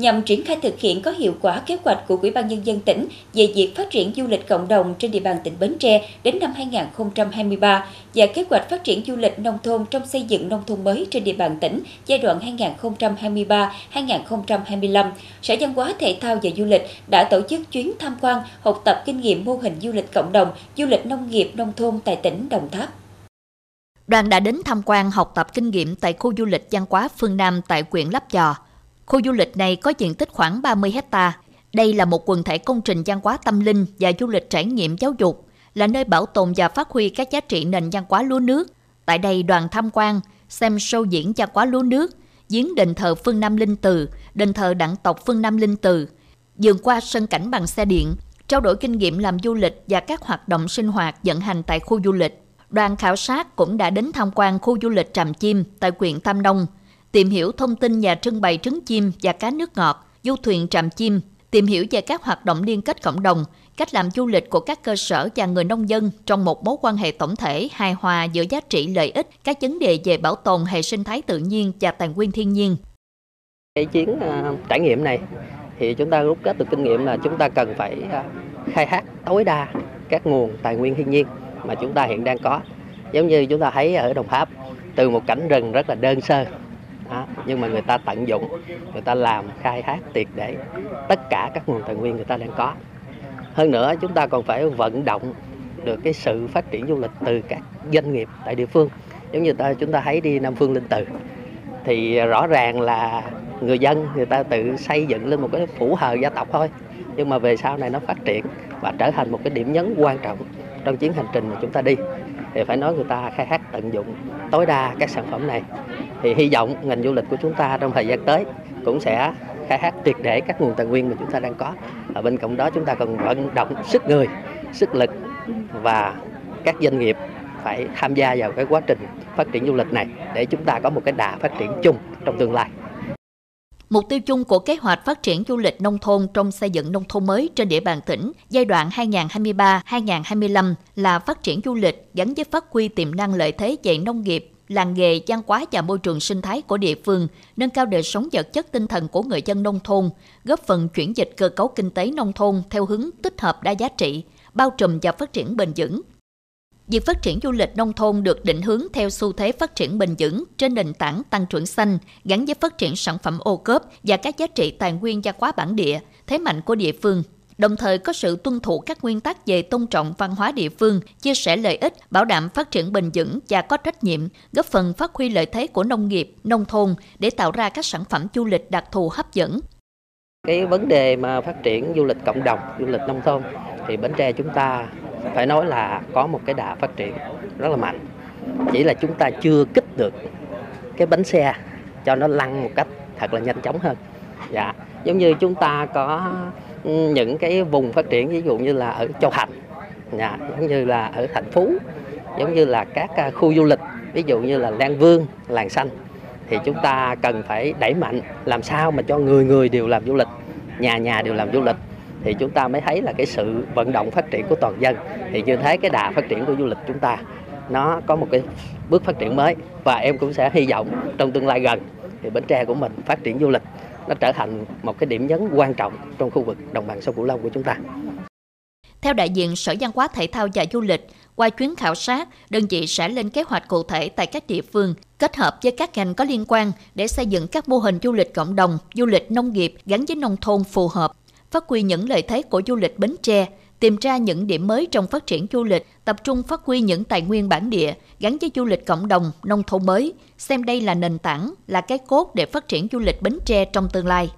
nhằm triển khai thực hiện có hiệu quả kế hoạch của Ủy ban Nhân dân tỉnh về việc phát triển du lịch cộng đồng trên địa bàn tỉnh Bến Tre đến năm 2023 và kế hoạch phát triển du lịch nông thôn trong xây dựng nông thôn mới trên địa bàn tỉnh giai đoạn 2023-2025, Sở Văn hóa Thể thao và Du lịch đã tổ chức chuyến tham quan, học tập kinh nghiệm mô hình du lịch cộng đồng, du lịch nông nghiệp nông thôn tại tỉnh Đồng Tháp. Đoàn đã đến tham quan học tập kinh nghiệm tại khu du lịch văn hóa phương Nam tại huyện Lấp Chò. Khu du lịch này có diện tích khoảng 30 hecta. Đây là một quần thể công trình văn hóa tâm linh và du lịch trải nghiệm giáo dục, là nơi bảo tồn và phát huy các giá trị nền văn hóa lúa nước. Tại đây đoàn tham quan, xem show diễn văn hóa lúa nước, giếng đền thờ phương Nam Linh Từ, đền thờ đặng tộc phương Nam Linh Từ, dường qua sân cảnh bằng xe điện, trao đổi kinh nghiệm làm du lịch và các hoạt động sinh hoạt vận hành tại khu du lịch. Đoàn khảo sát cũng đã đến tham quan khu du lịch Tràm Chim tại huyện Tam Nông, tìm hiểu thông tin nhà trưng bày trứng chim và cá nước ngọt, du thuyền trạm Chim, tìm hiểu về các hoạt động liên kết cộng đồng, cách làm du lịch của các cơ sở và người nông dân trong một mối quan hệ tổng thể hài hòa giữa giá trị lợi ích, các vấn đề về bảo tồn hệ sinh thái tự nhiên và tài nguyên thiên nhiên. Cái chuyến uh, trải nghiệm này thì chúng ta rút kết được kinh nghiệm là chúng ta cần phải uh, khai thác tối đa các nguồn tài nguyên thiên nhiên mà chúng ta hiện đang có. Giống như chúng ta thấy ở Đồng Tháp, từ một cảnh rừng rất là đơn sơ nhưng mà người ta tận dụng, người ta làm, khai thác triệt để tất cả các nguồn tài nguyên người ta đang có. Hơn nữa, chúng ta còn phải vận động được cái sự phát triển du lịch từ các doanh nghiệp tại địa phương. Giống như ta, chúng ta thấy đi Nam Phương Linh Từ, thì rõ ràng là người dân, người ta tự xây dựng lên một cái phủ hờ gia tộc thôi. Nhưng mà về sau này nó phát triển và trở thành một cái điểm nhấn quan trọng trong chuyến hành trình mà chúng ta đi thì phải nói người ta khai thác, tận dụng tối đa các sản phẩm này. Thì hy vọng ngành du lịch của chúng ta trong thời gian tới cũng sẽ khai thác triệt để các nguồn tài nguyên mà chúng ta đang có. Ở bên cạnh đó chúng ta cần vận động sức người, sức lực và các doanh nghiệp phải tham gia vào cái quá trình phát triển du lịch này để chúng ta có một cái đà phát triển chung trong tương lai. Mục tiêu chung của kế hoạch phát triển du lịch nông thôn trong xây dựng nông thôn mới trên địa bàn tỉnh giai đoạn 2023-2025 là phát triển du lịch gắn với phát huy tiềm năng lợi thế về nông nghiệp, làng nghề, văn hóa và môi trường sinh thái của địa phương, nâng cao đời sống vật chất tinh thần của người dân nông thôn, góp phần chuyển dịch cơ cấu kinh tế nông thôn theo hướng tích hợp đa giá trị, bao trùm và phát triển bền vững. Việc phát triển du lịch nông thôn được định hướng theo xu thế phát triển bền vững trên nền tảng tăng trưởng xanh, gắn với phát triển sản phẩm ô cốp và các giá trị tài nguyên gia quá bản địa, thế mạnh của địa phương, đồng thời có sự tuân thủ các nguyên tắc về tôn trọng văn hóa địa phương, chia sẻ lợi ích, bảo đảm phát triển bền vững và có trách nhiệm, góp phần phát huy lợi thế của nông nghiệp, nông thôn để tạo ra các sản phẩm du lịch đặc thù hấp dẫn. Cái vấn đề mà phát triển du lịch cộng đồng, du lịch nông thôn thì Bến Tre chúng ta phải nói là có một cái đà phát triển rất là mạnh. Chỉ là chúng ta chưa kích được cái bánh xe cho nó lăn một cách thật là nhanh chóng hơn. Dạ, giống như chúng ta có những cái vùng phát triển ví dụ như là ở Châu Thành nhà giống như là ở thành phố giống như là các à, khu du lịch ví dụ như là Lan Vương làng xanh thì chúng ta cần phải đẩy mạnh làm sao mà cho người người đều làm du lịch nhà nhà đều làm du lịch thì chúng ta mới thấy là cái sự vận động phát triển của toàn dân thì như thế cái đà phát triển của du lịch chúng ta nó có một cái bước phát triển mới và em cũng sẽ hy vọng trong tương lai gần thì Bến Tre của mình phát triển du lịch nó trở thành một cái điểm nhấn quan trọng trong khu vực đồng bằng sông Cửu Long của chúng ta. Theo đại diện Sở Văn hóa Thể thao và Du lịch, qua chuyến khảo sát, đơn vị sẽ lên kế hoạch cụ thể tại các địa phương, kết hợp với các ngành có liên quan để xây dựng các mô hình du lịch cộng đồng, du lịch nông nghiệp gắn với nông thôn phù hợp, phát huy những lợi thế của du lịch Bến Tre, tìm ra những điểm mới trong phát triển du lịch, tập trung phát huy những tài nguyên bản địa gắn với du lịch cộng đồng, nông thôn mới, xem đây là nền tảng, là cái cốt để phát triển du lịch Bến Tre trong tương lai.